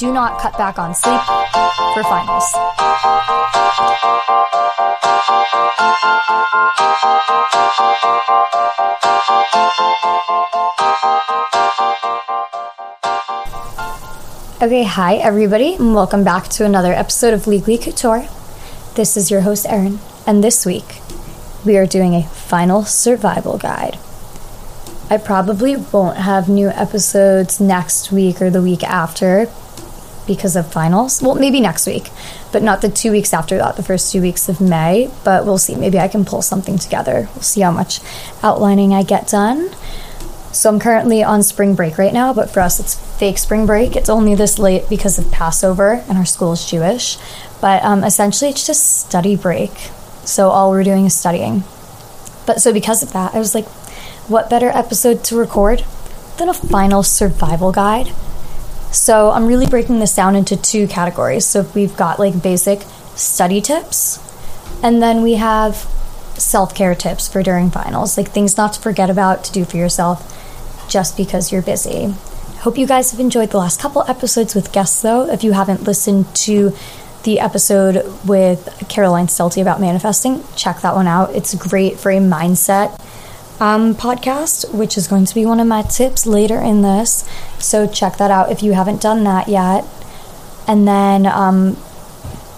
do not cut back on sleep for finals. Okay, hi everybody, and welcome back to another episode of Legally Couture. This is your host, Erin, and this week we are doing a final survival guide. I probably won't have new episodes next week or the week after because of finals. Well, maybe next week, but not the two weeks after that, the first two weeks of May. But we'll see. Maybe I can pull something together. We'll see how much outlining I get done. So I'm currently on spring break right now, but for us it's fake spring break. It's only this late because of Passover and our school is Jewish. But um, essentially it's just study break. So all we're doing is studying. But so because of that, I was like, what better episode to record than a final survival guide? So I'm really breaking this down into two categories. So we've got like basic study tips, and then we have self care tips for during finals, like things not to forget about to do for yourself just because you're busy. Hope you guys have enjoyed the last couple episodes with guests, though. If you haven't listened to the episode with Caroline Stelty about manifesting, check that one out. It's great for a mindset um, podcast, which is going to be one of my tips later in this. So check that out if you haven't done that yet. And then um,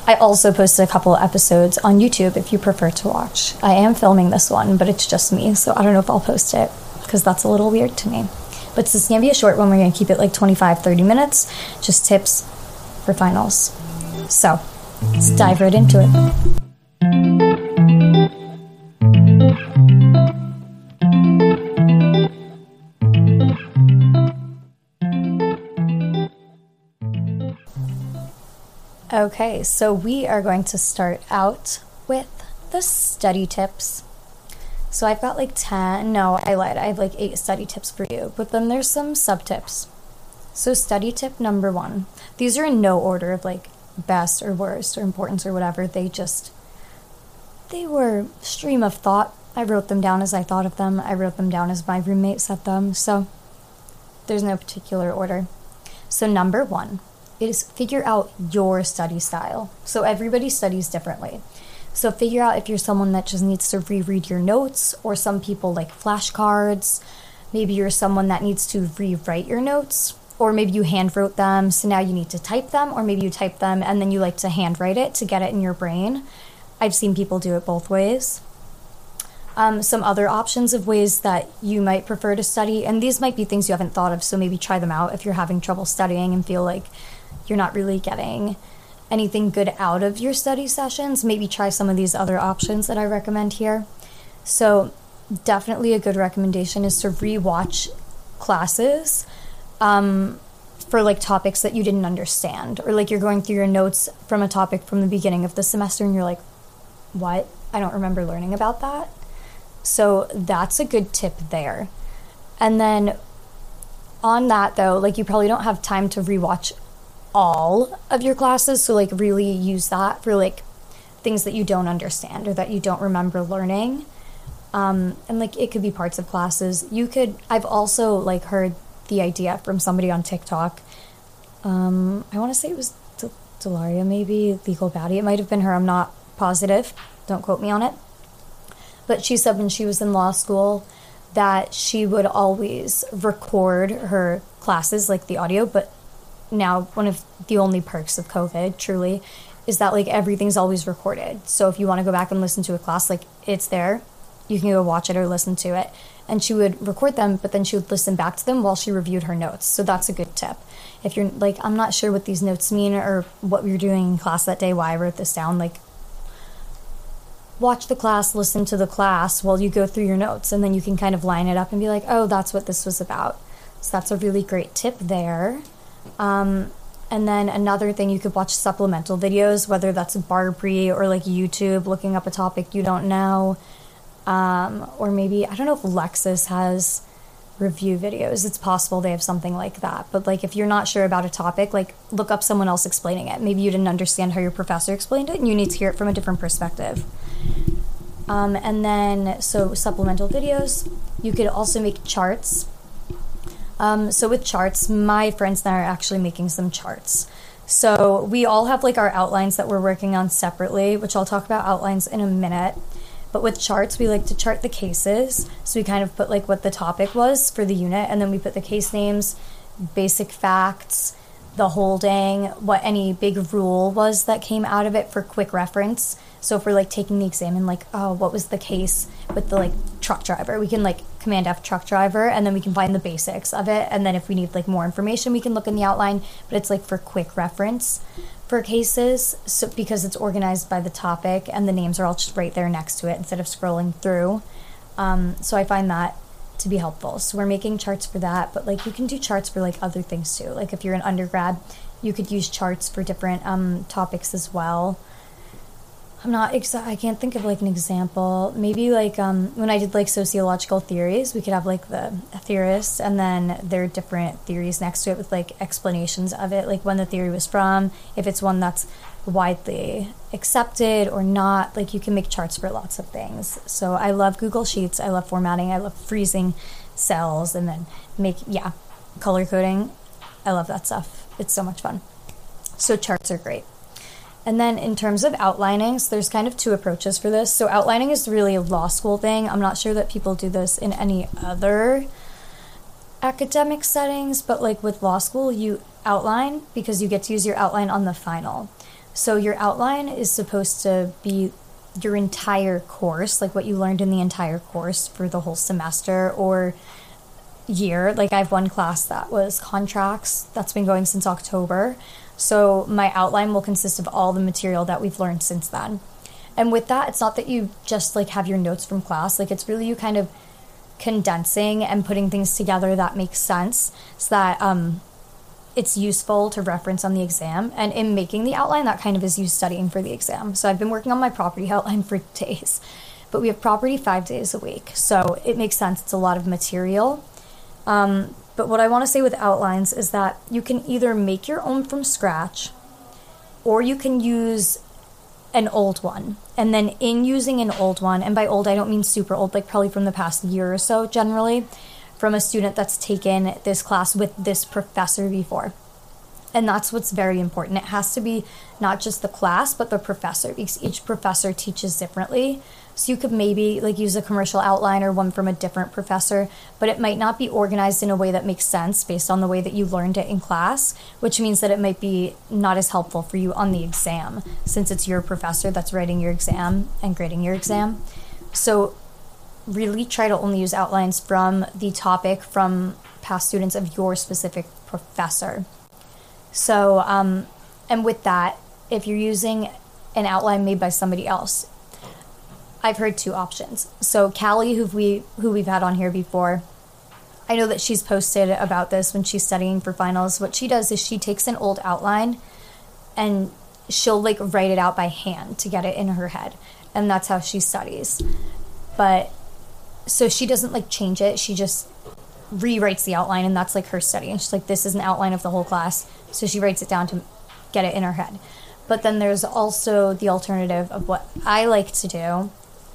I also posted a couple episodes on YouTube if you prefer to watch. I am filming this one, but it's just me, so I don't know if I'll post it because that's a little weird to me. But this is going to be a short one. We're going to keep it like 25, 30 minutes, just tips for finals. So let's dive right into it. Okay, so we are going to start out with the study tips. So I've got like 10, no, I lied. I have like eight study tips for you, but then there's some sub tips. So, study tip number one these are in no order of like best or worst or importance or whatever. They just, they were stream of thought. I wrote them down as I thought of them. I wrote them down as my roommate said them. So, there's no particular order. So, number one is figure out your study style. So everybody studies differently. So figure out if you're someone that just needs to reread your notes, or some people like flashcards. Maybe you're someone that needs to rewrite your notes, or maybe you handwrote them, so now you need to type them, or maybe you type them and then you like to handwrite it to get it in your brain. I've seen people do it both ways. Um, some other options of ways that you might prefer to study, and these might be things you haven't thought of, so maybe try them out if you're having trouble studying and feel like you're not really getting anything good out of your study sessions, maybe try some of these other options that I recommend here. So, definitely a good recommendation is to rewatch classes um, for like topics that you didn't understand, or like you're going through your notes from a topic from the beginning of the semester and you're like, what? I don't remember learning about that. So, that's a good tip there. And then on that though, like you probably don't have time to rewatch all of your classes. So, like, really use that for like things that you don't understand or that you don't remember learning. Um, and like, it could be parts of classes. You could, I've also like heard the idea from somebody on TikTok. Um, I want to say it was Delaria, maybe Legal Baddie. It might have been her. I'm not positive. Don't quote me on it. But she said when she was in law school that she would always record her classes, like the audio, but now one of the only perks of COVID, truly, is that like everything's always recorded. So if you want to go back and listen to a class, like it's there. You can go watch it or listen to it. And she would record them, but then she would listen back to them while she reviewed her notes. So that's a good tip. If you're like, I'm not sure what these notes mean or what we were doing in class that day, why I wrote this down, like watch the class, listen to the class while you go through your notes, and then you can kind of line it up and be like, oh, that's what this was about. So that's a really great tip there. Um, and then another thing, you could watch supplemental videos, whether that's Barbri or like YouTube, looking up a topic you don't know. Um, or maybe, I don't know if Lexis has review videos. It's possible they have something like that. But like if you're not sure about a topic, like look up someone else explaining it. Maybe you didn't understand how your professor explained it and you need to hear it from a different perspective. Um, and then, so supplemental videos. You could also make charts Um, so with charts, my friends and I are actually making some charts. So we all have like our outlines that we're working on separately, which I'll talk about outlines in a minute. But with charts, we like to chart the cases. So we kind of put like what the topic was for the unit, and then we put the case names, basic facts, the holding, what any big rule was that came out of it for quick reference. So if we're like taking the exam and like, oh, what was the case with the like truck driver? We can like command F truck driver and then we can find the basics of it. And then if we need like more information, we can look in the outline, but it's like for quick reference for cases. So because it's organized by the topic and the names are all just right there next to it instead of scrolling through. Um, so I find that to be helpful. So we're making charts for that, but like you can do charts for like other things too. Like if you're an undergrad, you could use charts for different um, topics as well. I'm not exa- I can't think of like an example. Maybe like um, when I did like sociological theories, we could have like the theorists and then there are different theories next to it with like explanations of it, like when the theory was from, if it's one that's widely accepted or not. Like you can make charts for lots of things. So I love Google Sheets. I love formatting. I love freezing cells and then make yeah, color coding. I love that stuff. It's so much fun. So charts are great. And then in terms of outlining, so there's kind of two approaches for this. So outlining is really a law school thing. I'm not sure that people do this in any other academic settings, but like with law school, you outline because you get to use your outline on the final. So your outline is supposed to be your entire course, like what you learned in the entire course for the whole semester or year. Like I have one class that was contracts that's been going since October. So my outline will consist of all the material that we've learned since then. And with that, it's not that you just like have your notes from class, like it's really you kind of condensing and putting things together that makes sense so that um, it's useful to reference on the exam. And in making the outline, that kind of is you studying for the exam. So I've been working on my property outline for days, but we have property five days a week. So it makes sense. It's a lot of material. Um, but what I want to say with outlines is that you can either make your own from scratch or you can use an old one. And then in using an old one, and by old I don't mean super old, like probably from the past year or so generally, from a student that's taken this class with this professor before. And that's what's very important. It has to be not just the class, but the professor, because each professor teaches differently. So you could maybe like use a commercial outline or one from a different professor, but it might not be organized in a way that makes sense based on the way that you learned it in class, which means that it might be not as helpful for you on the exam since it's your professor that's writing your exam and grading your exam. So really try to only use outlines from the topic from past students of your specific professor. So, um, and with that, if you're using an outline made by somebody else, I've heard two options. So Callie, who we who we've had on here before, I know that she's posted about this when she's studying for finals. What she does is she takes an old outline and she'll like write it out by hand to get it in her head. And that's how she studies. But so she doesn't like change it. She just rewrites the outline and that's like her study. And she's like, this is an outline of the whole class. So she writes it down to get it in her head. But then there's also the alternative of what I like to do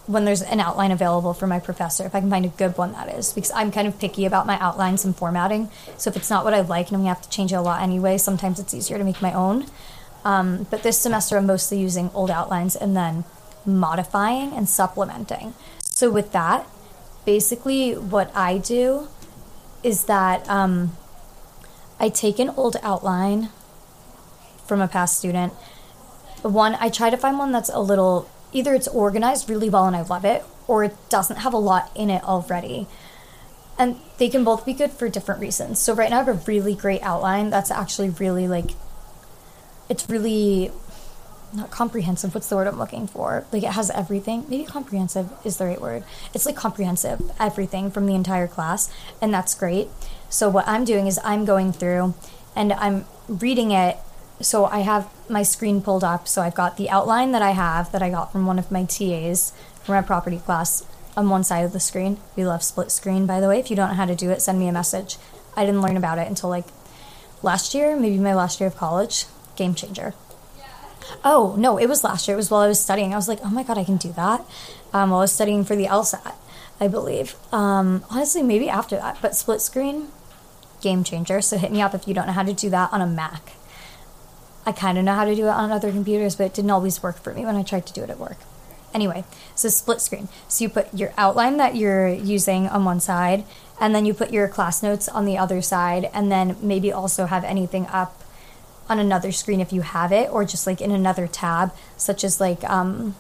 when there's an outline available for my professor, if I can find a good one that is, because I'm kind of picky about my outlines and formatting. So if it's not what I like and I'm gonna have to change it a lot anyway, sometimes it's easier to make my own. Um, but this semester I'm mostly using old outlines and then modifying and supplementing. So with that, basically what I do is that um, I take an old outline from a past student. One, I try to find one that's a little either it's organized really well and I love it, or it doesn't have a lot in it already. And they can both be good for different reasons. So right now I have a really great outline that's actually really like it's really not comprehensive. What's the word I'm looking for? Like it has everything. Maybe comprehensive is the right word. It's like comprehensive, everything from the entire class, and that's great. So what I'm doing is I'm going through and I'm reading it. So I have my screen pulled up. So I've got the outline that I have that I got from one of my TAs from my property class on one side of the screen. We love split screen, by the way. If you don't know how to do it, send me a message. I didn't learn about it until like last year, maybe my last year of college. Game changer. Oh, no, it was last year. It was while I was studying. I was like, oh my God, I can do that. Um, while I was studying for the LSAT, I believe. Um, honestly, maybe after that. But split screen, game changer. So hit me up if you don't know how to do that on a Mac. I kind of know how to do it on other computers, but it didn't always work for me when I tried to do it at work. Anyway, so split screen. So you put your outline that you're using on one side, and then you put your class notes on the other side, and then maybe also have anything up on another screen if you have it, or just like in another tab, such as like um,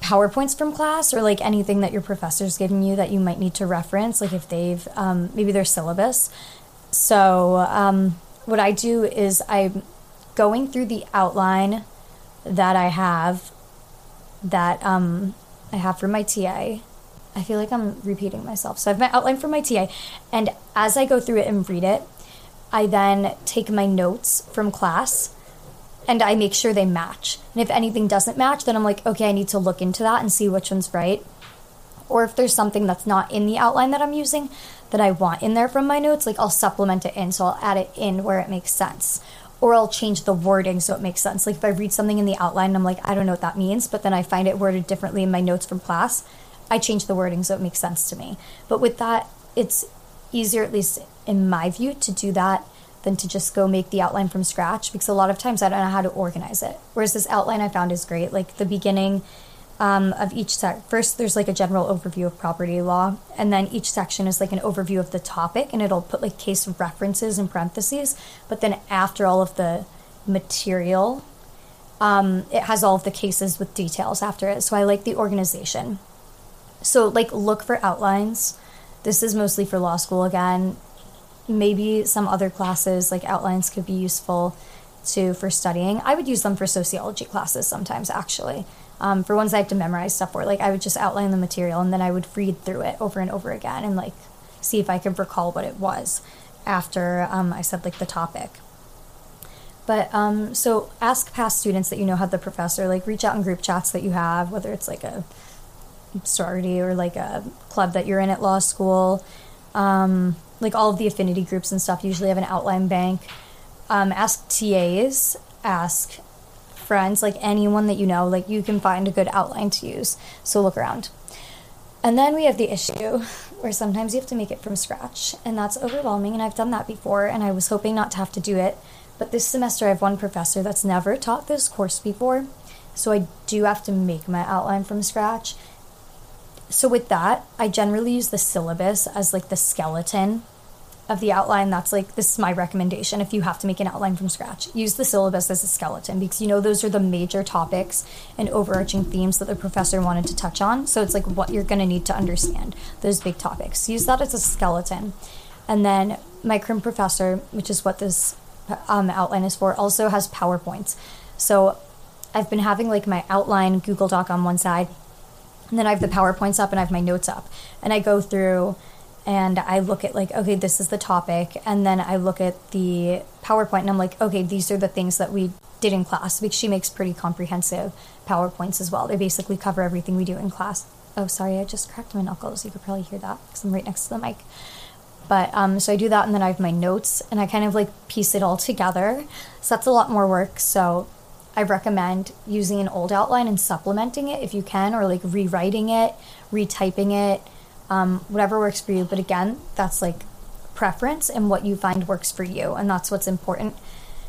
PowerPoints from class or like anything that your professor's given you that you might need to reference, like if they've um, maybe their syllabus. So, um, what I do is I'm going through the outline that I have that um, I have for my TA. I feel like I'm repeating myself. So I have my outline for my TA, and as I go through it and read it, I then take my notes from class and I make sure they match. And if anything doesn't match, then I'm like, okay, I need to look into that and see which one's right. Or if there's something that's not in the outline that I'm using that I want in there from my notes, like I'll supplement it in. So I'll add it in where it makes sense. Or I'll change the wording so it makes sense. Like if I read something in the outline, and I'm like, I don't know what that means, but then I find it worded differently in my notes from class, I change the wording so it makes sense to me. But with that, it's easier, at least in my view, to do that than to just go make the outline from scratch because a lot of times I don't know how to organize it. Whereas this outline I found is great. Like the beginning um, of each sec, first there's like a general overview of property law, and then each section is like an overview of the topic, and it'll put like case references in parentheses. But then after all of the material, um, it has all of the cases with details after it. So I like the organization. So like look for outlines. This is mostly for law school again maybe some other classes like outlines could be useful too for studying. I would use them for sociology classes sometimes actually. Um, for ones I have to memorize stuff for, like I would just outline the material and then I would read through it over and over again and like see if I could recall what it was after um, I said like the topic. But um, so ask past students that you know have the professor, like reach out in group chats that you have, whether it's like a sorority or like a club that you're in at law school. Um, like all of the affinity groups and stuff usually have an outline bank. Um, ask TAs, ask friends, like anyone that you know, like you can find a good outline to use. So look around. And then we have the issue where sometimes you have to make it from scratch, and that's overwhelming. And I've done that before, and I was hoping not to have to do it. But this semester, I have one professor that's never taught this course before, so I do have to make my outline from scratch so with that, I generally use the syllabus as like the skeleton of the outline. That's like this is my recommendation if you have to make an outline from scratch. Use the syllabus as a skeleton because you know those are the major topics and overarching themes that the professor wanted to touch on. So it's like what you're going to need to understand those big topics. Use that as a skeleton. And then my crim professor, which is what this um, outline is for, also has PowerPoints. So I've been having like my outline Google Doc on one side and then I have the PowerPoints up and I have my notes up. And I go through and I look at like, okay, this is the topic. And then I look at the PowerPoint and I'm like, okay, these are the things that we did in class because she makes pretty comprehensive PowerPoints as well. They basically cover everything we do in class. Oh, sorry, I just cracked my knuckles. You could probably hear that because I'm right next to the mic. But um, so I do that and then I have my notes and I kind of like piece it all together. So that's a lot more work. So I recommend using an old outline and supplementing it if you can, or like rewriting it, retyping it, um, whatever works for you. But again, that's like preference and what you find works for you, and that's what's important.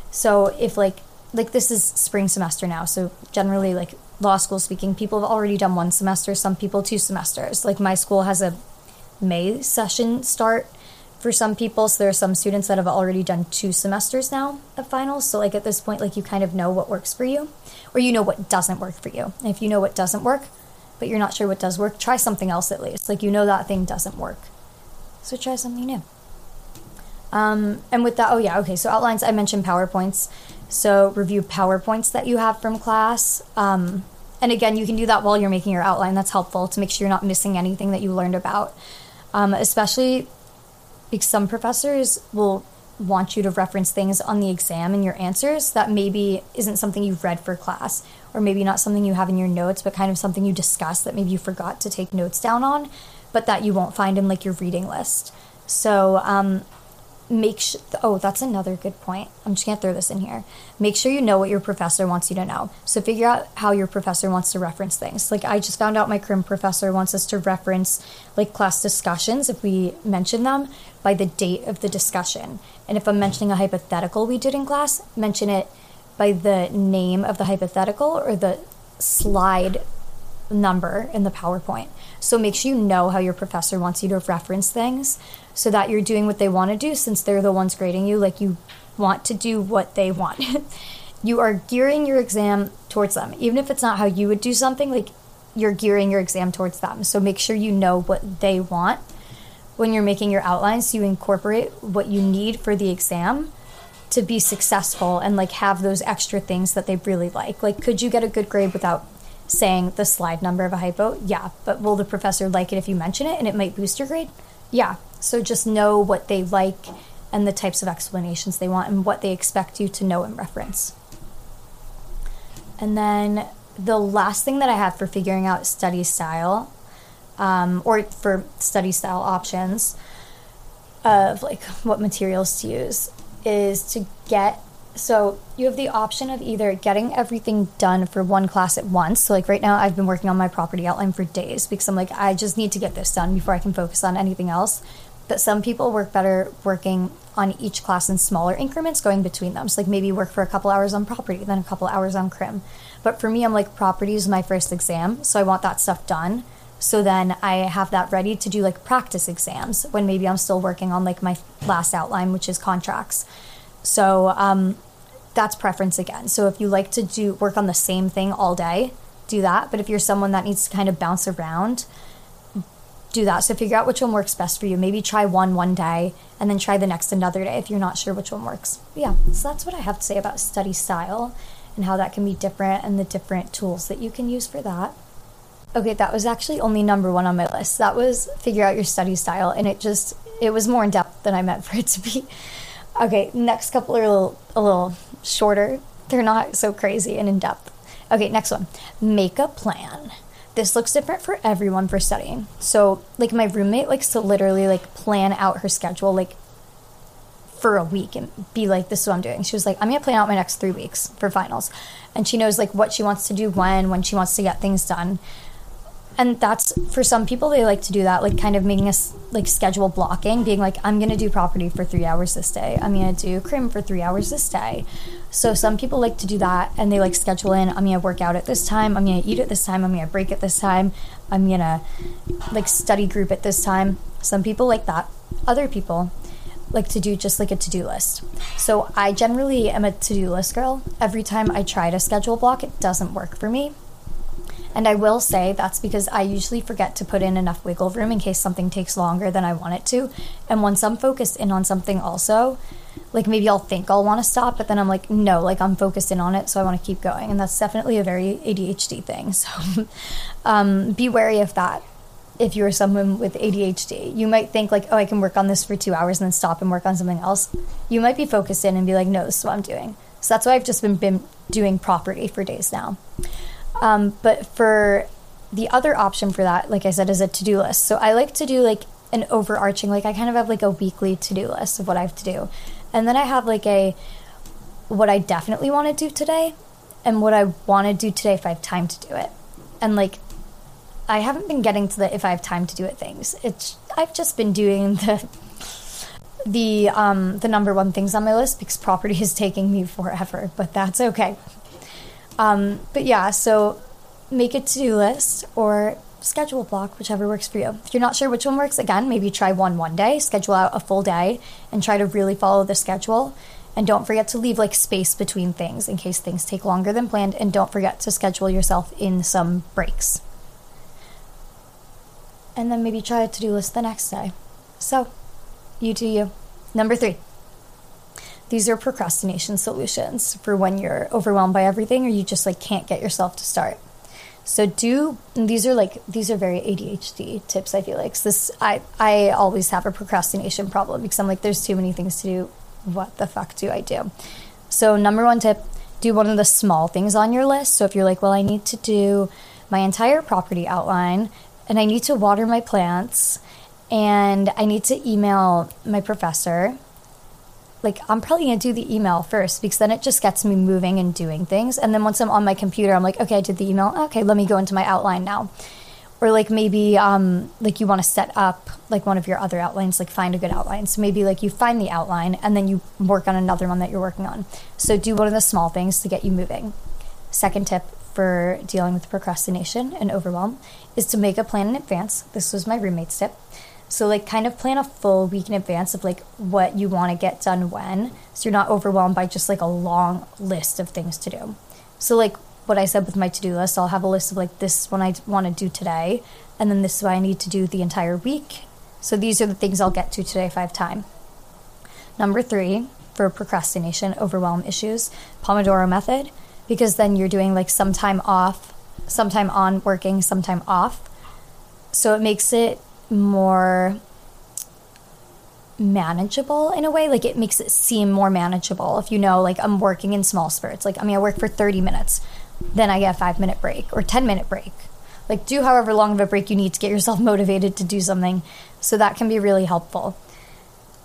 So if like like this is spring semester now, so generally like law school speaking, people have already done one semester, some people two semesters. Like my school has a May session start for some people so there are some students that have already done two semesters now of finals. So like at this point like you kind of know what works for you or you know what doesn't work for you. And if you know what doesn't work but you're not sure what does work try something else at least. Like you know that thing doesn't work. So try something new. Um, and with that oh yeah okay so outlines i mentioned powerpoints. So review powerpoints that you have from class. Um, and again you can do that while you're making your outline. That's helpful to make sure you're not missing anything that you learned about. Um, especially because some professors will want you to reference things on the exam in your answers that maybe isn't something you've read for class or maybe not something you have in your notes but kind of something you discussed that maybe you forgot to take notes down on but that you won't find in like your reading list. So um, make sure oh that's another good point. I'm just going to throw this in here. Make sure you know what your professor wants you to know. So figure out how your professor wants to reference things. Like i just found out my crim professor wants us to reference like class discussions if we mention them by the date of the discussion. And if i'm mentioning a hypothetical we did in class mention it by the name of the hypothetical or the slide number in the powerpoint so make sure you know how your professor wants you to reference things so that you're doing what they want to do since they're the ones grading you. Like you want to do what they want. you are gearing your exam towards them. Even if it's not how you would do something, like you're gearing your exam towards them. So make sure you know what they want when you're making your outlines. So you incorporate what you need for the exam to be successful and like have those extra things that they really like. Like, could you get a good grade without saying the slide number of a hypo? Yeah, but will the professor like it if you mention it and it might boost your grade? Yeah. So just know what they like and the types of explanations they want and what they expect you to know and reference. And then the last thing that I have for figuring out study style, um, or for study style options of like what materials to use, is to get so you have the option of either getting everything done for one class at once. So like right now I've been working on my property outline for days because I'm like I just need to get this done before I can focus on anything else. But some people work better working on each class in smaller increments going between them. So like maybe work for a couple hours on property, then a couple hours on crim. But for me I'm like property is my first exam, so I want that stuff done. So then I have that ready to do like practice exams when maybe I'm still working on like my last outline, which is contracts. So um, that's preference again. So if you like to do work on the same thing all day, do that. But if you're someone that needs to kind of bounce around, do that. So figure out which one works best for you. Maybe try one one day and then try the next another day if you're not sure which one works. But yeah, so that's what I have to say about study style and how that can be different and the different tools that you can use for that. Okay, that was actually only number one on my list. That was figure out your study style, and it just it was more in depth than I meant for it to be. Okay, next couple are a little, a little shorter. They're not so crazy and in depth. Okay, next one. Make a plan. This looks different for everyone for studying. So, like my roommate likes to literally like plan out her schedule like for a week and be like, this is what I'm doing. She was like, I'm gonna plan out my next three weeks for finals. And she knows like what she wants to do when, when she wants to get things done and that's for some people they like to do that like kind of making us like schedule blocking being like i'm to do property for three hours this day. I'm to do crim for three hours this day. So some people like to do that and they like schedule in i'm to work out at this time. I'm to eat at this time. I'm to break at this time. I'm to like study group at this time. Some people like that. Other people like to do just like a to-do list. So I generally am a to-do list girl. Every time I try to schedule block, it doesn't work for me. And I will say that's because I usually forget to put in enough wiggle room in case something takes longer than I want it to. And once I'm focused in on something, also, like maybe I'll think I'll want to stop, but then I'm like, no, like I'm focused in on it, so I want to keep going. And that's definitely a very ADHD thing. So um, be wary of that if you're someone with ADHD. You might think, like, oh, I can work on this for two hours and then stop and work on something else. You might be focused in and be like, no, this is what I'm doing. So that's why I've just been, been doing property for days now. Um, but for the other option for that, like I said, is a to do list. So I like to do like an overarching, like I kind of have like a weekly to do list of what I have to do. And then I have like a what I definitely want to do today and what I want to do today if I have time to do it. And like I haven't been getting to the if I have time to do it things. It's I've just been doing the the um the number one things on my list because property is taking me forever, but that's okay. Um, but yeah, so make a to do list or schedule block, whichever works for you. If you're not sure which one works, again, maybe try one one day, schedule out a full day, and try to really follow the schedule. And don't forget to leave like space between things in case things take longer than planned. And don't forget to schedule yourself in some breaks. And then maybe try a to do list the next day. So, you do you. Number three. These are procrastination solutions for when you're overwhelmed by everything or you just like can't get yourself to start. So do these are like these are very ADHD tips I feel like. So this I I always have a procrastination problem because I'm like there's too many things to do. What the fuck do I do? So number 1 tip, do one of the small things on your list. So if you're like, well, I need to do my entire property outline and I need to water my plants and I need to email my professor like I'm probably gonna do the email first because then it just gets me moving and doing things. And then once I'm on my computer, I'm like, okay, I did the email. Okay, let me go into my outline now. Or like maybe um, like you want to set up like one of your other outlines, like find a good outline. So maybe like you find the outline and then you work on another one that you're working on. So do one of the small things to get you moving. Second tip for dealing with procrastination and overwhelm is to make a plan in advance. This was my roommate's tip. So like kind of plan a full week in advance of like what you want to get done when so you're not overwhelmed by just like a long list of things to do. So like what I said with my to-do list, I'll have a list of like this is what I want to do today and then this is what I need to do the entire week. So these are the things I'll get to today if I have time. Number 3 for procrastination, overwhelm issues, Pomodoro method because then you're doing like some time off, some time on working, some time off. So it makes it more manageable in a way. Like it makes it seem more manageable if you know like i'm working in small spurts. Like i mean i work for 30 minutes then i get a five minute break or 10 minute break. Like do however long of a break you need to get yourself motivated to do something. So that can be really helpful.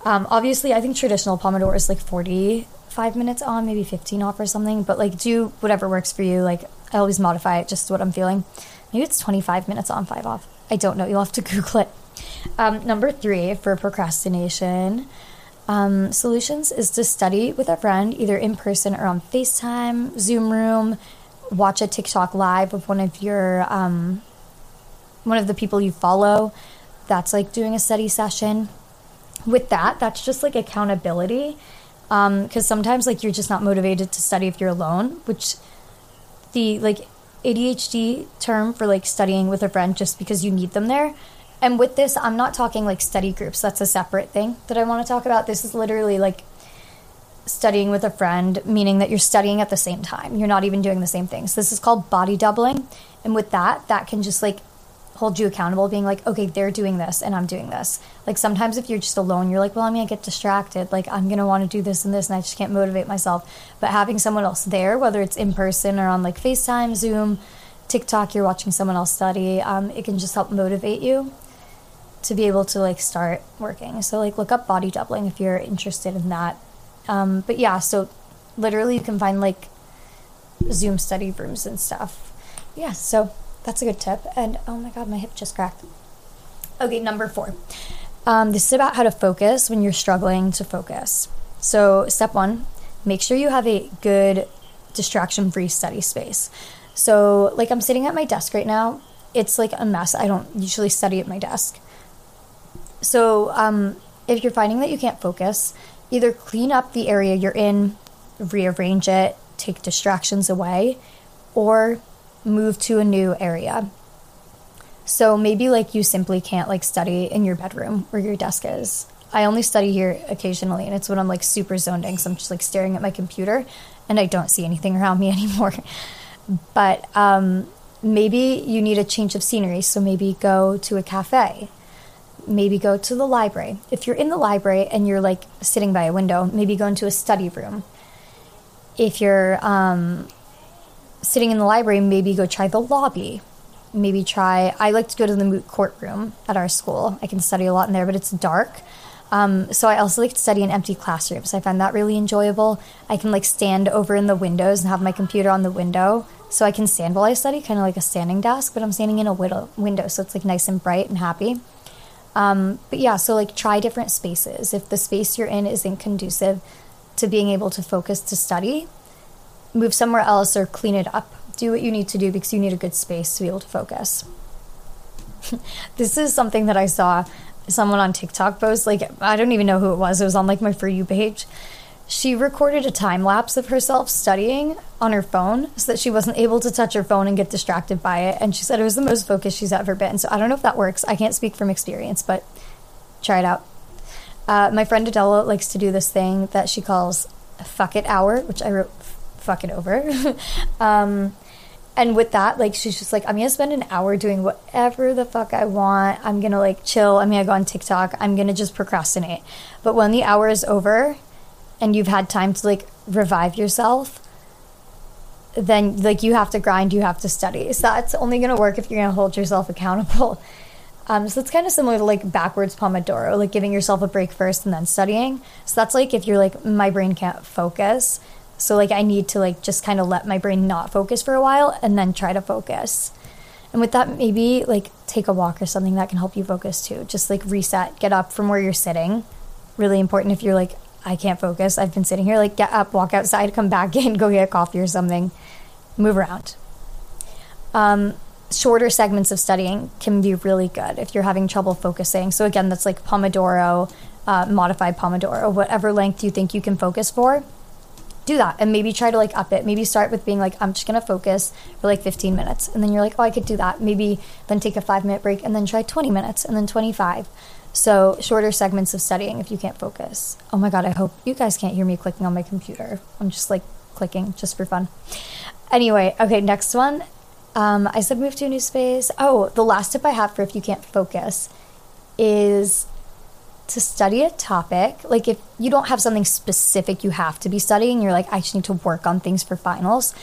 Um, obviously i think traditional pomodoro is like 45 minutes on maybe 15 off or something. But like do whatever works for you. Like i always modify it just what i'm feeling. Maybe it's 25 minutes on five off I don't know. You'll have to Google it. Um, number three for procrastination um, solutions is to study with a friend, either in person or on FaceTime, Zoom Room. Watch a TikTok live of one of your um, one of the people you follow. That's like doing a study session. With that, that's just like accountability. Because um, sometimes like you're just not motivated to study if you're alone, which the like ADHD term for like studying with a friend just because you need them there. And with this, I'm not talking like study groups. That's a separate thing that I want to talk about. This is literally like studying with a friend, meaning that you're studying at the same time. You're not even doing the same things. This is called body doubling. And with that, that can just like hold you accountable, being like, okay, they're doing this and I'm doing this. Like sometimes if you're just alone, you're like, well, I'm gonna get distracted. Like I'm gonna want to do this and this, and I just can't motivate myself. But having someone else there, whether it's in person or on like FaceTime, Zoom, TikTok, you're watching someone else study, um, it can just help motivate you to be able to like start working. So like look up body doubling if you're interested in that. Um, but yeah, so literally you can find like Zoom study rooms and stuff. Yeah, so that's a good tip. And oh my god, my hip just cracked. Okay, number four. Um, this is about how to focus when you're struggling to focus. So, step one, make sure you have a good distraction free study space. So, like, I'm sitting at my desk right now. It's like a mess. I don't usually study at my desk. So, um, if you're finding that you can't focus, either clean up the area you're in, rearrange it, take distractions away, or move to a new area. So maybe like you simply can't like study in your bedroom where your desk is. I only study here occasionally and it's when I'm like super zoned in so I'm just like staring at my computer and I don't see anything around me anymore. but um, maybe you need a change of scenery. So maybe go to a cafe. Maybe go to the library. If you're in the library and you're like sitting by a window, maybe go into a study room. If you're um, sitting in the library, maybe go try the lobby. Maybe try, I like to go to the moot courtroom at our school. I can study a lot in there, but it's dark. Um, so I also like to study in empty classrooms. I find that really enjoyable. I can like stand over in the windows and have my computer on the window, so I can stand while I study, kind of like a standing desk. But I'm standing in a window, so it's like nice and bright and happy. Um, but yeah, so like try different spaces. If the space you're in isn't conducive to being able to focus to study, move somewhere else or clean it up. Do what you need to do because you need a good space to be able to focus. this is something that I saw someone on TikTok post. Like, I don't even know who it was. It was on like my For You page. She recorded a time lapse of herself studying on her phone so that she wasn't able to touch her phone and get distracted by it. And she said it was the most focused she's ever been. So I don't know if that works. I can't speak from experience, but try it out. Uh, my friend Adela likes to do this thing that she calls fuck it hour, which I wrote fuck it over. um, and with that, like she's just like, I'm gonna spend an hour doing whatever the fuck I want. I'm gonna like chill. I'm gonna go on TikTok. I'm gonna just procrastinate. But when the hour is over and you've had time to like revive yourself, then like you have to grind, you have to study. So that's only gonna work if you're gonna hold yourself accountable. Um, so it's kind of similar to like backwards Pomodoro, like giving yourself a break first and then studying. So that's like if you're like, my brain can't focus. So like I need to like just kind of let my brain not focus for a while and then try to focus. And with that, maybe like take a walk or something that can help you focus too. Just like reset, get up from where you're sitting. Really important if you're like, I can't focus. I've been sitting here, like get up, walk outside, come back in, go get coffee or something, move around. Um, shorter segments of studying can be really good if you're having trouble focusing. So, again, that's like Pomodoro, uh, modified Pomodoro, whatever length you think you can focus for. Do that and maybe try to like up it. Maybe start with being like, I'm just gonna focus for like 15 minutes. And then you're like, oh, I could do that. Maybe then take a five minute break and then try 20 minutes and then 25. So, shorter segments of studying if you can't focus. Oh my God, I hope you guys can't hear me clicking on my computer. I'm just like clicking just for fun. Anyway, okay, next one um, I said move to a new space. Oh, the last tip I have for if you can't focus is to study a topic. Like if you don't have something specific you have to be studying, you're like, I just need to work on things for finals.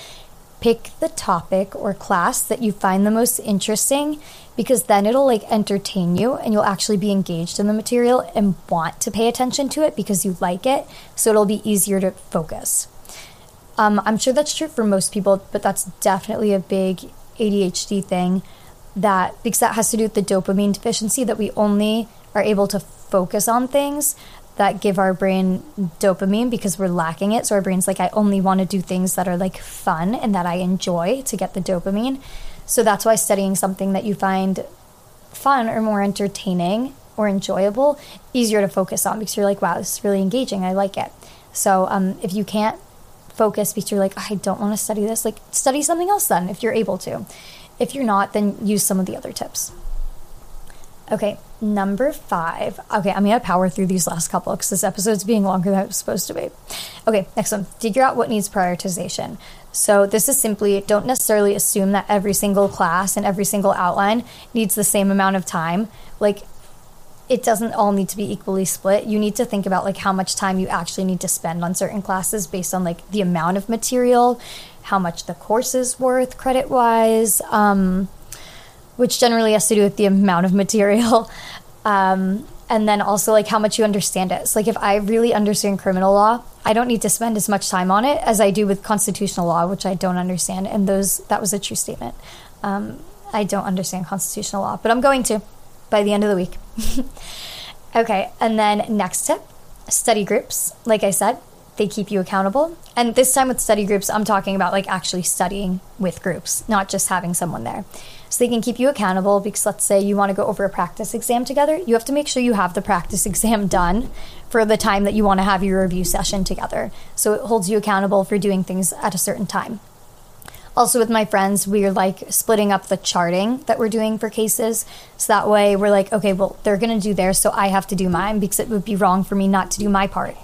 Pick the topic or class that you find the most interesting because then it'll like entertain you and you'll actually be engaged in the material and want to pay attention to it because you like it. So it'll be easier to focus. Um, I'm sure that's true for most people, but that's definitely a big ADHD thing that because that has to do with the dopamine deficiency that we only are able to focus on things that give our brain dopamine because we're lacking it. So our brain's like, I only want to do things that are like fun and that I enjoy to get the dopamine. So that's why studying something that you find fun or more entertaining or enjoyable easier to focus on because you're like, wow, this is really engaging. I like it. So um, if you can't focus because you're like, I don't want to study this. Like, study something else then if you're able to. If you're not, then use some of the other tips. Okay, number five. Okay, I'm gonna power through these last couple because this episode's being longer than it was supposed to be. Okay, next one. Figure out what needs prioritization. So, this is simply don't necessarily assume that every single class and every single outline needs the same amount of time. Like, it doesn't all need to be equally split. You need to think about like how much time you actually need to spend on certain classes based on like the amount of material, how much the course is worth credit wise, um, which generally has to do with the amount of material. Um, and then also like how much you understand it. So like if I really understand criminal law, I don't need to spend as much time on it as I do with constitutional law, which I don't understand. And those that was a true statement. Um, I don't understand constitutional law, but I'm going to by the end of the week. okay, and then next tip study groups. Like I said, they keep you accountable. And this time with study groups, I'm talking about like actually studying with groups, not just having someone there. So they can keep you accountable because let's say you want to go over a practice exam together, you have to make sure you have the practice exam done for the time that you want to have your review session together. So it holds you accountable for doing things at a certain time. Also, with my friends, we're like splitting up the charting that we're doing for cases. So that way we're like, okay, well, they're going to do theirs, so I have to do mine because it would be wrong for me not to do my part.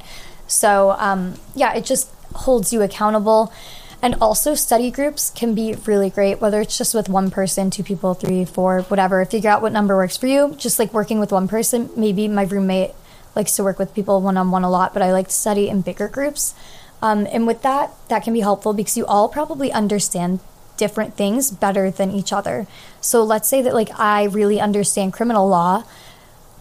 So, um, yeah, it just holds you accountable. And also, study groups can be really great, whether it's just with one person, two people, three, four, whatever. Figure out what number works for you. Just like working with one person, maybe my roommate likes to work with people one on one a lot, but I like to study in bigger groups. Um, and with that, that can be helpful because you all probably understand different things better than each other. So let's say that like I really understand criminal law,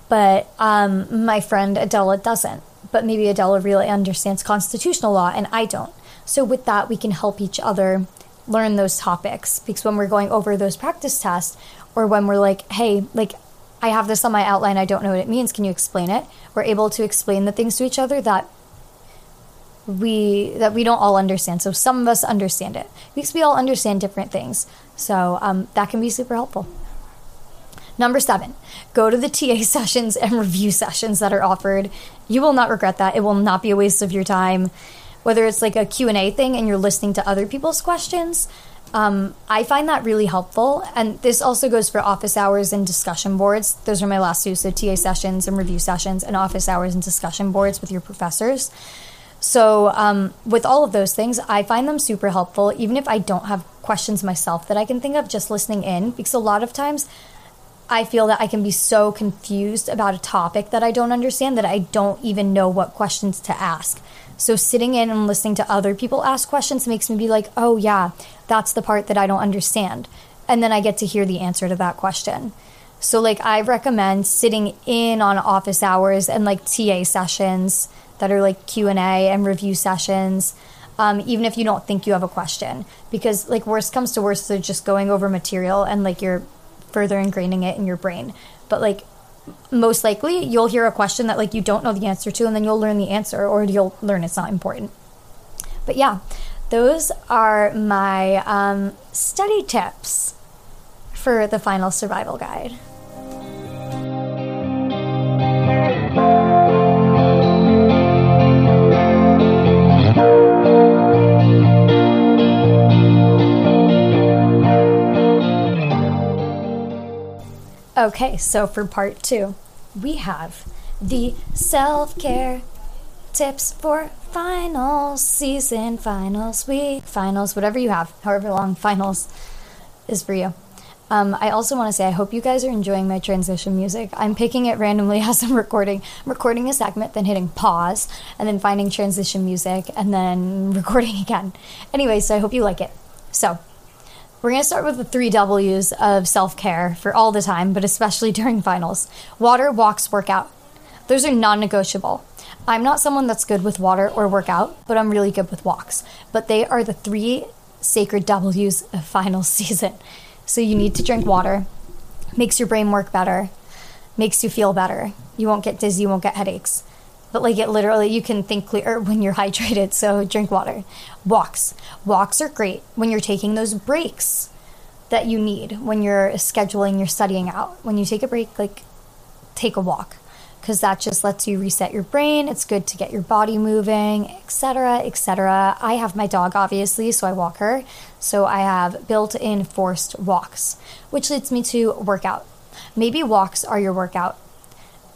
but um, my friend Adela doesn't. But maybe Adela really understands constitutional law and I don't. So with that, we can help each other learn those topics because when we're going over those practice tests or when we're like, hey, like I have this on my outline, I don't know what it means, can you explain it? We're able to explain the things to each other that we that we don't all understand. So some of us understand it because we all understand different things. So um, that can be super helpful. Number seven, go to the TA sessions and review sessions that are offered. You will not regret that. It will not be a waste of your time. Whether it's like a Q&A thing and you're listening to other people's questions, um, I find that really helpful. And this also goes for office hours and discussion boards. Those are my last two. So TA sessions and review sessions and office hours and discussion boards with your professors. So, um, with all of those things, I find them super helpful, even if I don't have questions myself that I can think of just listening in, because a lot of times I feel that I can be so confused about a topic that I don't understand that I don't even know what questions to ask. So, sitting in and listening to other people ask questions makes me be like, oh, yeah, that's the part that I don't understand. And then I get to hear the answer to that question. So like I recommend sitting in on office hours and like TA sessions that are like Q and A and review sessions. Um, even if you don't think you have a question, because like worst comes to worst, they're just going over material and like you're further ingraining it in your brain. But like most likely you'll hear a question that like you don't know the answer to and then you'll learn the answer or you'll learn it's not important. But yeah, those are my um, study tips for the final survival guide. Okay, so for part two, we have the self care tips for finals, season, finals, week, finals, whatever you have, however long finals is for you. Um, I also want to say I hope you guys are enjoying my transition music. I'm picking it randomly as I'm recording. I'm recording a segment, then hitting pause, and then finding transition music, and then recording again. Anyway, so I hope you like it. So, we're going to start with the three W's of self care for all the time, but especially during finals water, walks, workout. Those are non negotiable. I'm not someone that's good with water or workout, but I'm really good with walks. But they are the three sacred W's of final season. So you need to drink water, makes your brain work better, makes you feel better. You won't get dizzy, you won't get headaches. But like it literally, you can think clear when you're hydrated. So drink water. Walks. Walks are great when you're taking those breaks that you need when you're scheduling your studying out. When you take a break, like take a walk because that just lets you reset your brain. It's good to get your body moving, etc., etc. I have my dog obviously, so I walk her. So I have built-in forced walks, which leads me to workout. Maybe walks are your workout.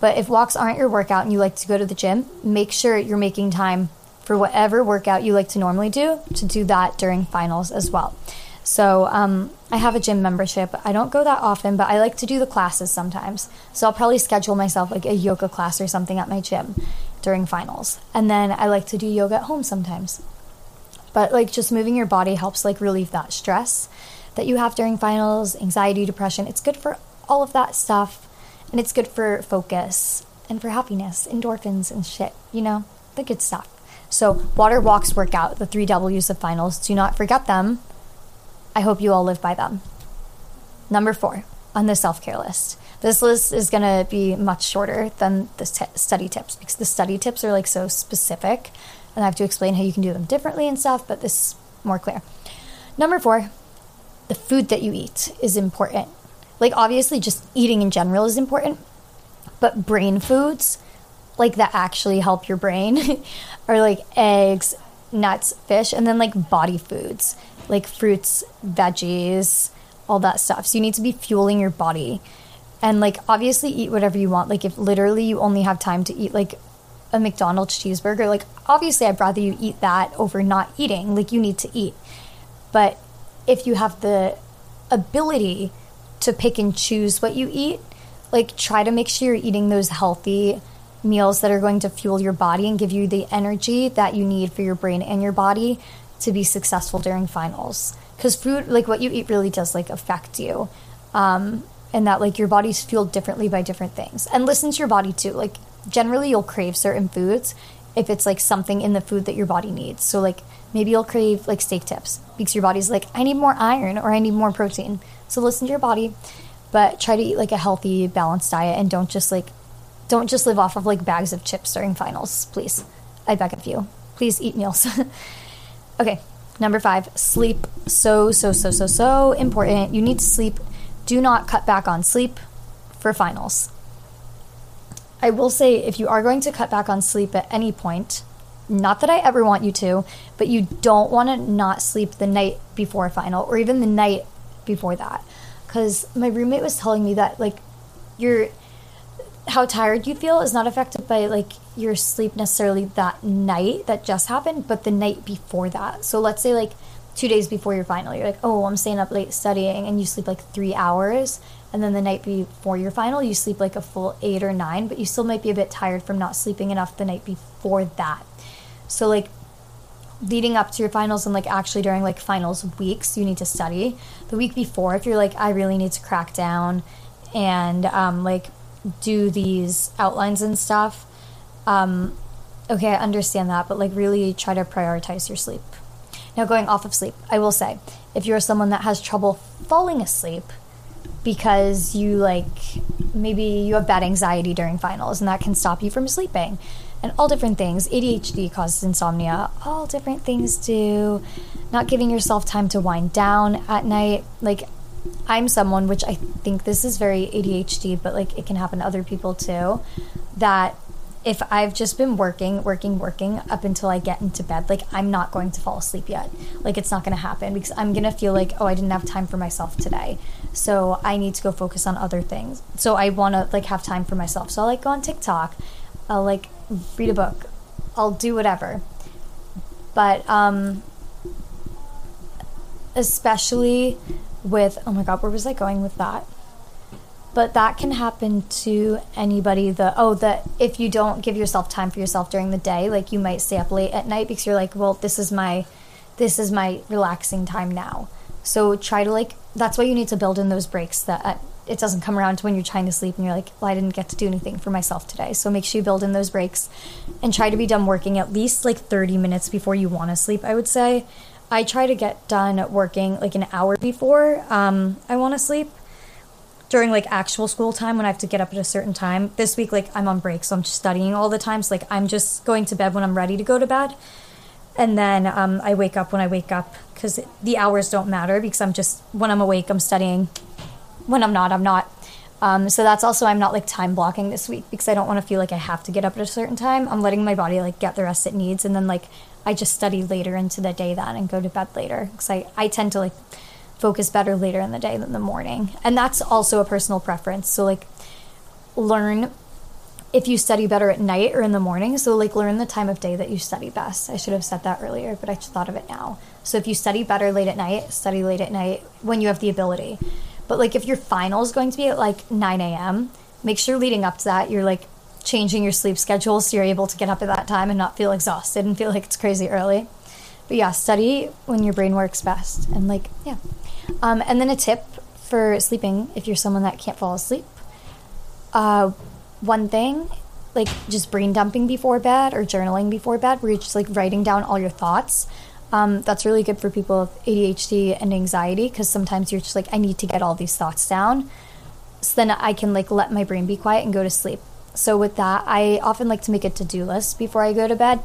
But if walks aren't your workout and you like to go to the gym, make sure you're making time for whatever workout you like to normally do to do that during finals as well. So um, I have a gym membership. I don't go that often, but I like to do the classes sometimes. So I'll probably schedule myself like a yoga class or something at my gym during finals. And then I like to do yoga at home sometimes. But like just moving your body helps like relieve that stress that you have during finals, anxiety, depression. It's good for all of that stuff. And it's good for focus and for happiness, endorphins and shit, you know, the good stuff. So, water, walks, workout, the three W's of finals. Do not forget them I hope you all live by them. Number four on the self care list. This list is going to be much shorter than the t- study tips because the study tips are like so specific and I have to explain how you can do them differently and stuff, but this is more clear. Number four, the food that you eat is important. Like, obviously, just eating in general is important, but brain foods, like that actually help your brain, are like eggs, nuts, fish, and then like body foods like fruits, veggies, all that stuff. So you need to be fueling your body. And like obviously eat whatever you want. Like if literally you only have time to eat like a McDonald's cheeseburger, like obviously I'd rather you eat that over not eating. Like you need to eat. But if you have the ability to pick and choose what you eat, like try to make sure you're eating those healthy meals that are going to fuel your body and give you the energy that you need for your brain and your body to be successful during finals. Because food like what you eat really does like affect you um, and that like your body's fueled differently by different things. And listen to your body too like generally you'll crave certain foods if it's like something in the food that your body needs. So like maybe you'll crave like steak tips because your body's like i need more iron or i need more protein so listen to your body but try to eat like a healthy balanced diet and don't just like don't just live off of like bags of chips during finals please i beg of you please eat meals Okay, number five, sleep. So, so, so, so, so important. You need to sleep. Do not cut back on sleep for finals. I will say if you are going to cut back on sleep at any point, not that I ever want you to, but you don't want to not sleep the night before final or even the night before that. Because my roommate was telling me that, like, you're how tired you feel is not affected by like your sleep necessarily that night that just happened, but the night before that. So let's say like two days before your final, you're like, oh, I'm staying up late studying, and you sleep like three hours. And then the night before your final, you sleep like a full eight or nine, but you still might be a bit tired from not sleeping enough the night before that. So, like, leading up to your finals and like actually during like finals weeks, you need to study. The week before, if you're like, I really need to crack down and um, like do these outlines and stuff. Um, okay, I understand that, but like really try to prioritize your sleep. Now, going off of sleep, I will say if you're someone that has trouble falling asleep because you like maybe you have bad anxiety during finals and that can stop you from sleeping and all different things. ADHD causes insomnia, all different things do. Not giving yourself time to wind down at night. Like, I'm someone, which I think this is very ADHD, but like it can happen to other people too, that if I've just been working, working, working up until I get into bed, like I'm not going to fall asleep yet. Like it's not going to happen because I'm going to feel like, oh, I didn't have time for myself today. So I need to go focus on other things. So I want to like have time for myself. So I'll like go on TikTok. I'll like read a book. I'll do whatever. But um especially with oh my god, where was I going with that? But that can happen to anybody the oh that if you don't give yourself time for yourself during the day, like you might stay up late at night because you're like, well, this is my this is my relaxing time now. So try to like that's why you need to build in those breaks that it doesn't come around to when you're trying to sleep and you're like, well, I didn't get to do anything for myself today. So make sure you build in those breaks and try to be done working at least like 30 minutes before you want to sleep, I would say. I try to get done working like an hour before um, I want to sleep during like actual school time when I have to get up at a certain time. This week, like I'm on break, so I'm just studying all the time. So like I'm just going to bed when I'm ready to go to bed. And then um, I wake up when I wake up because the hours don't matter because I'm just, when I'm awake, I'm studying when I'm not, I'm not. Um, so that's also I'm not like time blocking this week because I don't want to feel like I have to get up at a certain time. I'm letting my body like get the rest it needs, and then like I just study later into the day then and go to bed later because I I tend to like focus better later in the day than the morning, and that's also a personal preference. So like learn if you study better at night or in the morning. So like learn the time of day that you study best. I should have said that earlier, but I just thought of it now. So if you study better late at night, study late at night when you have the ability. But like if your final is going to be at like 9 a.m., make sure leading up to that you're like changing your sleep schedule so you're able to get up at that time and not feel exhausted and feel like it's crazy early. But yeah, study when your brain works best. And like, yeah. Um, and then a tip for sleeping if you're someone that can't fall asleep. Uh, one thing, like just brain dumping before bed or journaling before bed, where you're just like writing down all your thoughts. Um, that's really good for people with ADHD and anxiety because sometimes you're just like, I need to get all these thoughts down. So then I can like let my brain be quiet and go to sleep. So with that, I often like to make a to do list before I go to bed.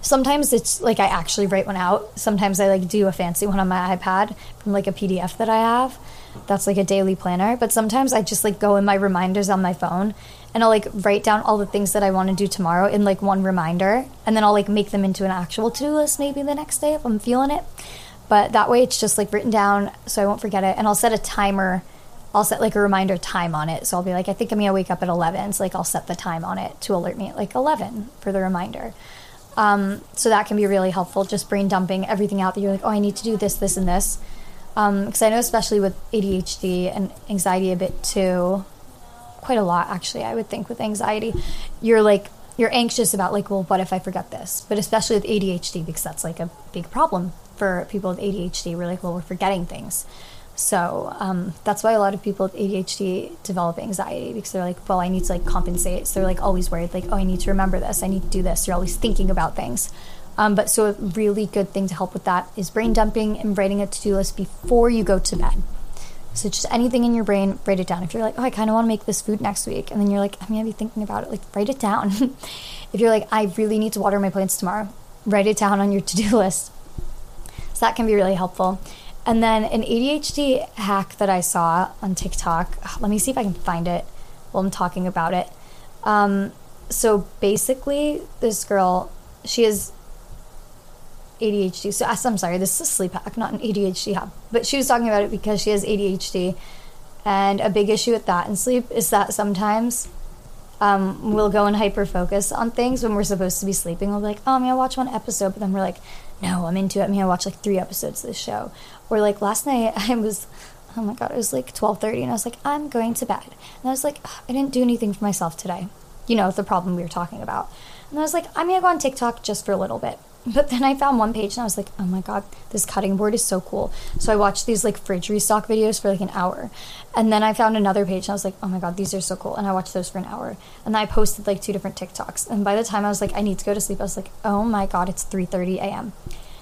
Sometimes it's like I actually write one out. Sometimes I like do a fancy one on my iPad from like a PDF that I have. That's like a daily planner. But sometimes I just like go in my reminders on my phone and I'll like write down all the things that I want to do tomorrow in like one reminder, and then I'll like make them into an actual to do list maybe the next day if I'm feeling it. But that way it's just like written down so I won't forget it, and I'll set a timer. I'll set like a reminder time on it. So I'll be like, I think I'm gonna wake up at 11. So like I'll set the time on it to alert me at like 11 for the reminder. Um, so that can be really helpful, just brain dumping everything out that you're like, oh, I need to do this, this, and this. Because um, I know, especially with ADHD and anxiety a bit too, quite a lot actually i would think with anxiety. You're like you're anxious about like well what if i forget this? But especially with adhd because that's like a big problem for people with adhd we're like well we're forgetting things. So um, that's why a lot of people with adhd develop anxiety because they're like well i need to like compensate. So they're like always worried like oh i need to remember this. I need to do this. You're always thinking about things. Um, but so a really good thing to help with that is brain dumping and writing a to-do list before you go to bed so just anything in your brain, write it down. If you're like, oh, I kind of want to make this food next week, and then you're like, I'm gonna be thinking about it, like write it down. if you're like, I really need to water my plants tomorrow, write it down on your to-do list. So that can be really helpful. And then an ADHD hack that I saw on TikTok. Let me see if I can find it while I'm talking about it. Um, so basically, this girl, she is ADHD. So I'm sorry, this is a sleep hack, not an ADHD hack. But she was talking about it because she has ADHD. And a big issue with that in sleep is that sometimes um, we'll go and hyper focus on things when we're supposed to be sleeping. We'll be like, oh, I'm gonna watch one episode, but then we're like, no, I'm into it. I'm gonna watch like three episodes of this show. Or like last night, I was, oh my god, it was like 12:30, and I was like, I'm going to bed, and I was like, I didn't do anything for myself today. You know, the problem we were talking about. And I was like, I'm gonna go on TikTok just for a little bit But then I found one page and I was like, oh my God, this cutting board is so cool. So I watched these like fridge restock videos for like an hour. And then I found another page and I was like, oh my God, these are so cool. And I watched those for an hour. And then I posted like two different TikToks. And by the time I was like, I need to go to sleep, I was like, oh my God, it's 3.30 a.m.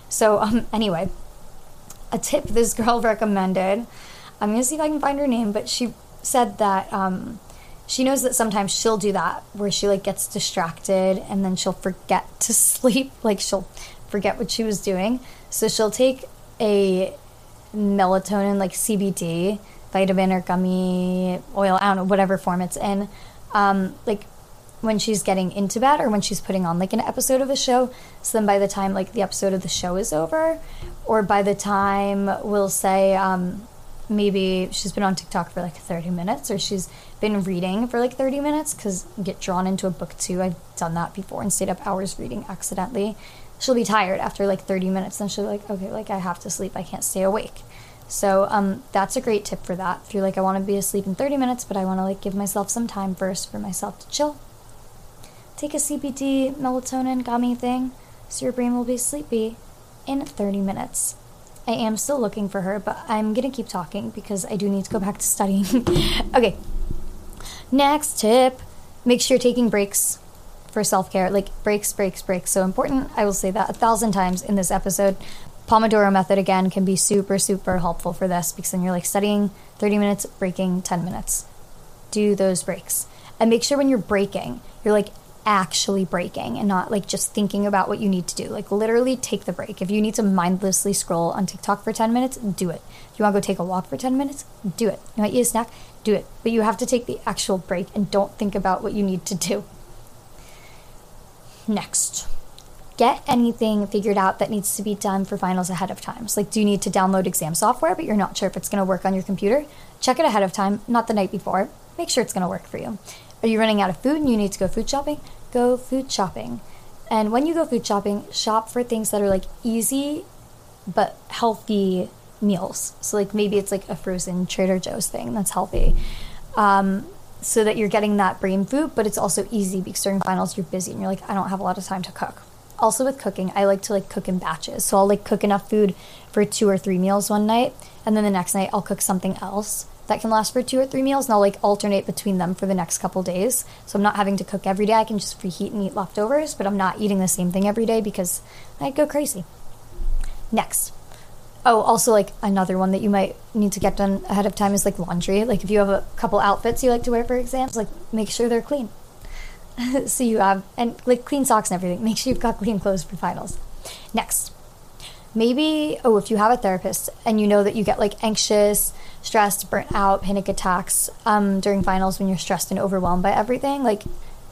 So um, anyway, a tip this girl recommended, I'm to see if I can find her name, but she said that um, she knows that sometimes she'll do that where she like gets distracted and then she'll forget to sleep. Like she'll forget what she was doing. So she'll take a melatonin like cbd vitamin or gummy oil i don't know whatever form it's in um, like when she's getting into bed or when she's putting on like an episode of a show. So then by the time like the episode of the show is over or by the time we'll say um, maybe she's been on TikTok for like 30 minutes or she's been reading for like 30 minutes because get drawn into a book too. I've done that before and stayed up hours reading accidentally. She'll be tired after like 30 minutes and she'll be like, okay, like I have to sleep. I can't stay awake. So um, that's a great tip for that. If you're like, I want to be asleep in 30 minutes, but I want to like give myself some time first for myself to chill. Take a CBD melatonin gummy thing so your brain will be sleepy in 30 minutes. I am still looking for her, but I'm gonna keep talking because I do need to go back to studying. okay. Next tip make sure you're taking breaks for self care. Like breaks, breaks, breaks. So important. I will say that a thousand times in this episode. Pomodoro method again can be super, super helpful for this because then you're like studying 30 minutes, breaking 10 minutes. Do those breaks. And make sure when you're breaking, you're like actually breaking and not like just thinking about what you need to do. Like literally take the break. If you need to mindlessly scroll on TikTok for 10 minutes, do it. You want to go take a walk for 10 minutes, do it. You want to eat a snack, do it. But you have to take the actual break and don't think about what you need to do. Next. Get anything figured out that needs to be done for finals ahead of time. So like do you need to download exam software but you're not sure if it's going to work on your computer? Check it ahead of time, not the night before. Make sure it's going to work for you. Are you running out of food and you need to go food shopping? Go food shopping. And when you go food shopping, shop for things that are like easy but healthy meals. So, like maybe it's like a frozen Trader Joe's thing that's healthy. Um, so that you're getting that brain food, but it's also easy because during finals you're busy and you're like, I don't have a lot of time to cook. Also, with cooking, I like to like cook in batches. So, I'll like cook enough food for two or three meals one night, and then the next night I'll cook something else that can last for two or three meals and I'll like alternate between them for the next couple days. So I'm not having to cook every day. I can just preheat and eat leftovers, but I'm not eating the same thing every day because I'd go crazy. Next. Oh, also like another one that you might need to get done ahead of time is like laundry. Like if you have a couple outfits you like to wear for exams, like make sure they're clean. so you have and like clean socks and everything. Make sure you've got clean clothes for finals. Next. Maybe oh, if you have a therapist and you know that you get like anxious, stressed, burnt out, panic attacks um, during finals when you're stressed and overwhelmed by everything, like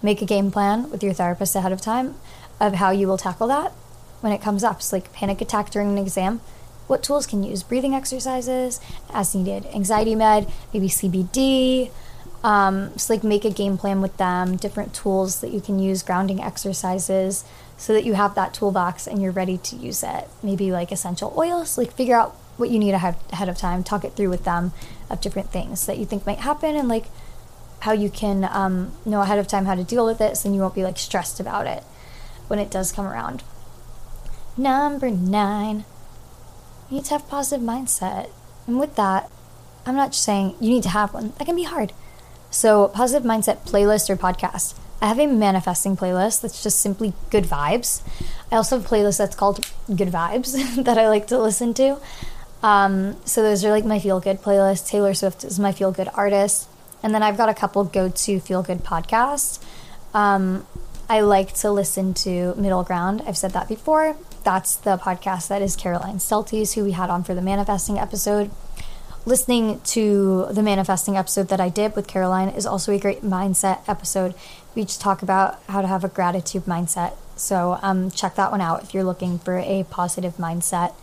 make a game plan with your therapist ahead of time of how you will tackle that when it comes up. So, like panic attack during an exam, what tools can you use? Breathing exercises as needed, anxiety med, maybe CBD. Um, so, like, make a game plan with them, different tools that you can use, grounding exercises, so that you have that toolbox and you're ready to use it. Maybe like essential oils, like, figure out what you need ahead of time, talk it through with them of different things that you think might happen and like how you can um, know ahead of time how to deal with it so you won't be like stressed about it when it does come around. Number nine, you need to have positive mindset. And with that, I'm not just saying you need to have one. That can be hard. So, positive mindset playlist or podcast. I have a manifesting playlist that's just simply good vibes. I also have a playlist that's called Good Vibes that I like to listen to. Um, so those are like my feel good playlists. Taylor Swift is my feel good artist. And then I've got a couple go to feel good podcasts. Um, I like to listen to Middle Ground. I've said that before. That's the podcast that is Caroline Steltes, who we had on for the manifesting episode. Listening to the manifesting episode that I did with Caroline is also a great mindset episode. We just talk about how to have a gratitude mindset. So um, check that one out if you're looking for a positive mindset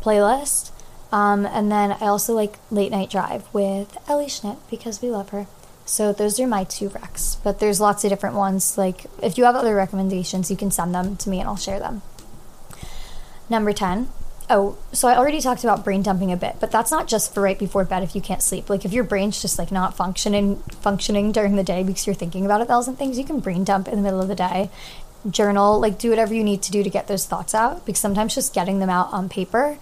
playlist. Um, and then I also like Late Night Drive with Ellie Schnitt because we love her. So those are my two recs. But there's lots of different ones. Like if you have other recommendations, you can send them to me and I'll share them. Number 10. Oh, so I already talked about brain dumping a bit, but that's not just for right before bed if you can't sleep. Like if your brain's just like not functioning functioning during the day because you're thinking about a thousand things, you can brain dump in the middle of the day journal, like do whatever you need to do to get those thoughts out because sometimes just getting them out on paper,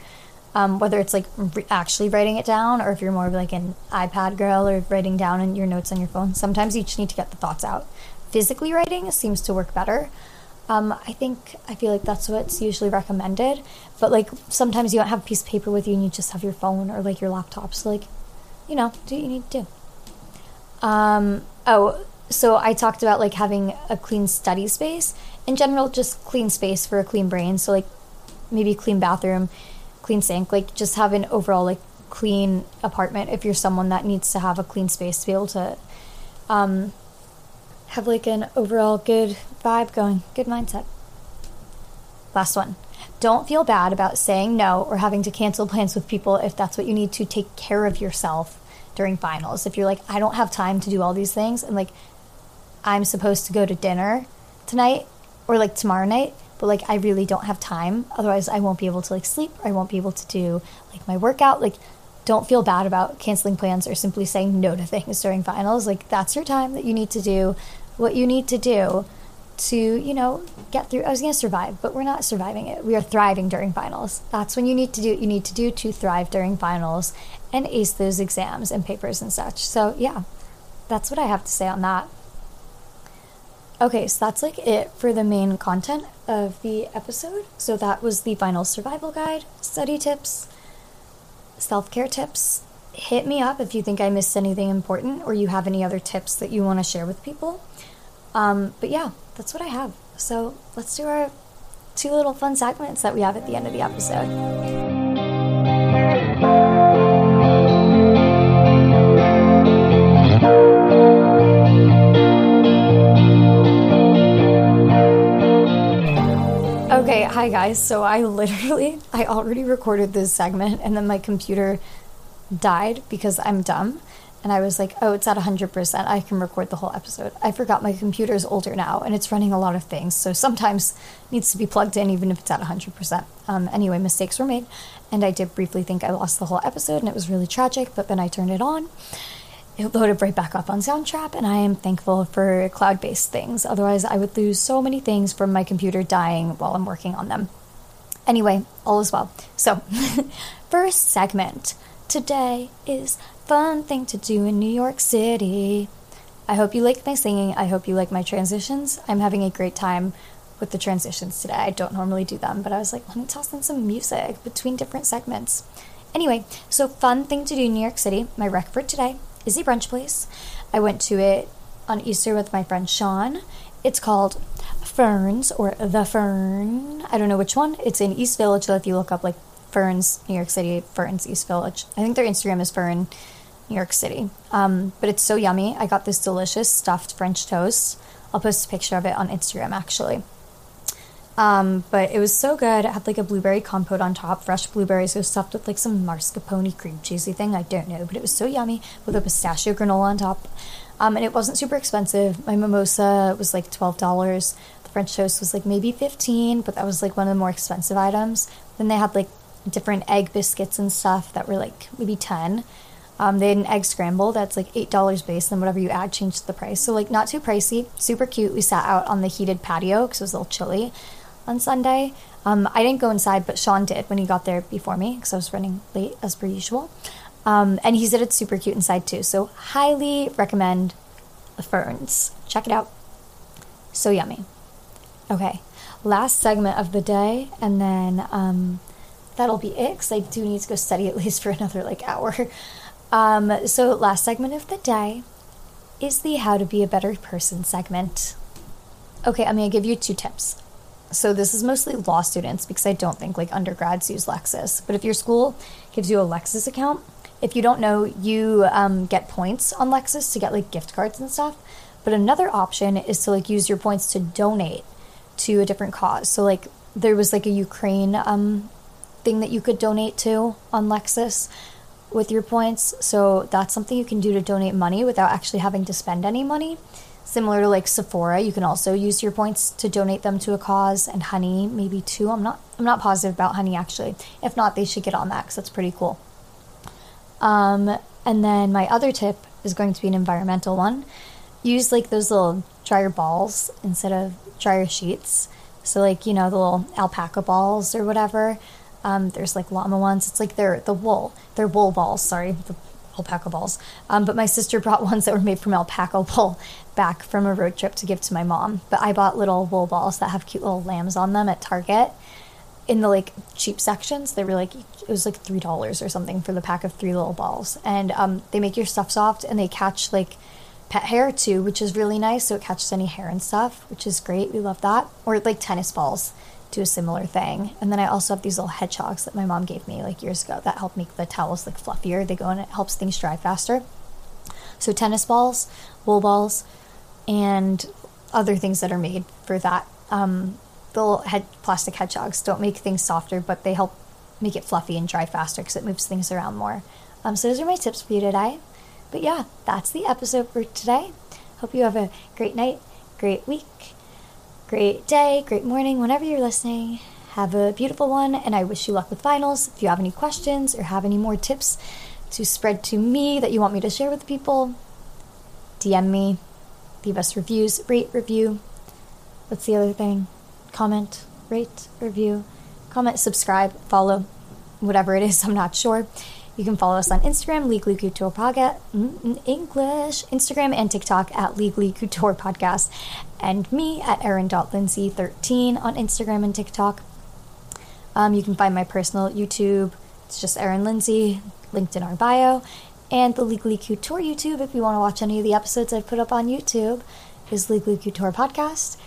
um, whether it's like re- actually writing it down or if you're more of like an iPad girl or writing down in your notes on your phone, sometimes you just need to get the thoughts out. Physically writing seems to work better. Um, I think I feel like that's what's usually recommended, but like sometimes you don't have a piece of paper with you and you just have your phone or like your laptop. So like, you know, do what you need to do. Um, oh, so I talked about like having a clean study space. In general, just clean space for a clean brain. So like maybe clean bathroom, clean sink, like just have an overall like clean apartment if you're someone that needs to have a clean space to be able to um, have like an overall good vibe going, good mindset. Last one. Don't feel bad about saying no or having to cancel plans with people if that's what you need to take care of yourself during finals. If you're like, I don't have time to do all these things, and like, I'm supposed to go to dinner tonight or like tomorrow night, but like, I really don't have time. Otherwise, I won't be able to like sleep or I won't be able to do like my workout. Like, don't feel bad about canceling plans or simply saying no to things during finals. Like, that's your time that you need to do what you need to do to, you know, get through. I was going to survive, but we're not surviving it. We are thriving during finals. That's when you need to do what you need to do to thrive during finals and ace those exams and papers and such. So, yeah, that's what I have to say on that. Okay, so that's like it for the main content of the episode. So, that was the final survival guide, study tips, self care tips. Hit me up if you think I missed anything important or you have any other tips that you want to share with people. Um, but yeah, that's what I have. So let's do our two little fun segments that we have at the end of the episode. Okay, hi guys. So I literally I already recorded this segment and then my computer died because I'm dumb and I was like, oh, it's at 100%. I can record the whole episode. I forgot my computer is older now and it's running a lot of things. So sometimes needs to be plugged in even if it's at 100%. Um, anyway, mistakes were made. And I did briefly think I lost the whole episode and it was really tragic, but then I turned it on. It loaded right back up on Soundtrap, and I am thankful for cloud based things. Otherwise, I would lose so many things from my computer dying while I'm working on them. Anyway, all is well. So, first segment today is fun thing to do in New York City. I hope you like my singing. I hope you like my transitions. I'm having a great time with the transitions today. I don't normally do them, but I was like, let me toss in some music between different segments. Anyway, so fun thing to do in New York City. My rec for today a brunch place. I went to it on Easter with my friend Sean. It's called Ferns or The Fern. I don't know which one. It's in East Village. So if you look up like Ferns, New York City, Ferns, East Village, I think their Instagram is Fern New York City. Um, but it's so yummy. I got this delicious stuffed French toast. I'll post a picture of it on Instagram actually. Um, but it was so good. It had like a blueberry compote on top, fresh blueberries. It was stuffed with like some mascarpone cream cheesy thing. I don't know, but it was so yummy with a pistachio granola on top. Um, and it wasn't super expensive. My mimosa was like twelve dollars. The French toast was like maybe fifteen, but that was like one of the more expensive items. Then they had like different egg biscuits and stuff that were like maybe ten. Um, they had an egg scramble that's like eight dollars base, and whatever you add changes the price. So like not too pricey, super cute. We sat out on the heated patio because it was a little chilly on Sunday. Um, I didn't go inside, but Sean did when he got there before me because I was running late as per usual. Um, and he said it's super cute inside too. So highly recommend the ferns. Check it out. So yummy. Okay, last segment of the day, and then um, that'll be it because I do need to go study at least for another like hour. Um, so, last segment of the day is the How to Be a Better Person segment. Okay, I'm to give you two tips. So, this is mostly law students because I don't think like undergrads use Lexis. But if your school gives you a Lexis account, if you don't know, you um, get points on Lexis to get like gift cards and stuff. But another option is to like use your points to donate to a different cause. So, like, there was like a Ukraine um, thing that you could donate to on Lexis with your points. So that's something you can do to donate money without actually having to spend any money. Similar to like Sephora, you can also use your points to donate them to a cause, and Honey maybe too. I'm not I'm not positive about Honey actually. If not, they should get on that because that's pretty cool. Um, and then my other tip is going to be an environmental one. Use like those little dryer balls instead of dryer sheets. So like you know the little alpaca balls or whatever. Um, there's like llama ones. It's like they're the wool. They're wool balls. Sorry, the alpaca balls. Um, but my sister brought ones that were made from alpaca wool back from a road trip to give to my mom. But I bought little wool balls that have cute little lambs on them at Target in the like cheap sections. They were like it was like three dollars or something for the pack of three little balls, and um, they make your stuff soft and they catch like pet hair too, which is really nice. So it catches any hair and stuff, which is great. We love that. Or like tennis balls do a similar thing. And then I also have these little hedgehogs that my mom gave me like years ago that help make the towels like fluffier. They go and it helps things dry faster. So tennis balls, wool balls, and other things that are made for that. Um, the little head plastic hedgehogs don't make things softer, but they help make it fluffy and dry faster because it moves things around more. Um, so those are my tips for you today. But yeah, that's the episode for today. Hope you have a great night, great week, great day, great morning, whenever you're listening. Have a beautiful one, and I wish you luck with finals. If you have any questions or have any more tips to spread to me that you want me to share with people, DM me, leave us reviews, rate, review. What's the other thing? Comment, rate, review, comment, subscribe, follow, whatever it is, I'm not sure. You can follow us on Instagram, Legally Couture Podcast, English, Instagram and TikTok at Legally Couture Podcast, and me at Erin.Lindsay13 on Instagram and TikTok. Um, you can find my personal YouTube. It's just Erin Lindsay, linked in our bio and the Legally Couture YouTube if you want to watch any of the episodes I've put up on YouTube is Legally Couture Podcast,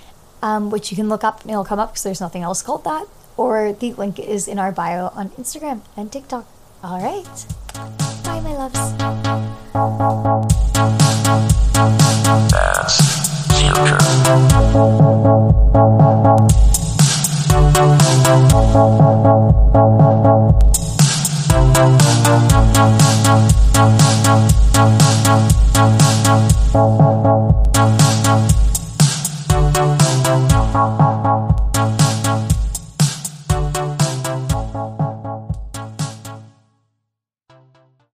um, which you can look up and it'll come up because there's nothing else called that. Or the link is in our bio on Instagram and TikTok. All right. Bye, my loves. Past, future. Thank you.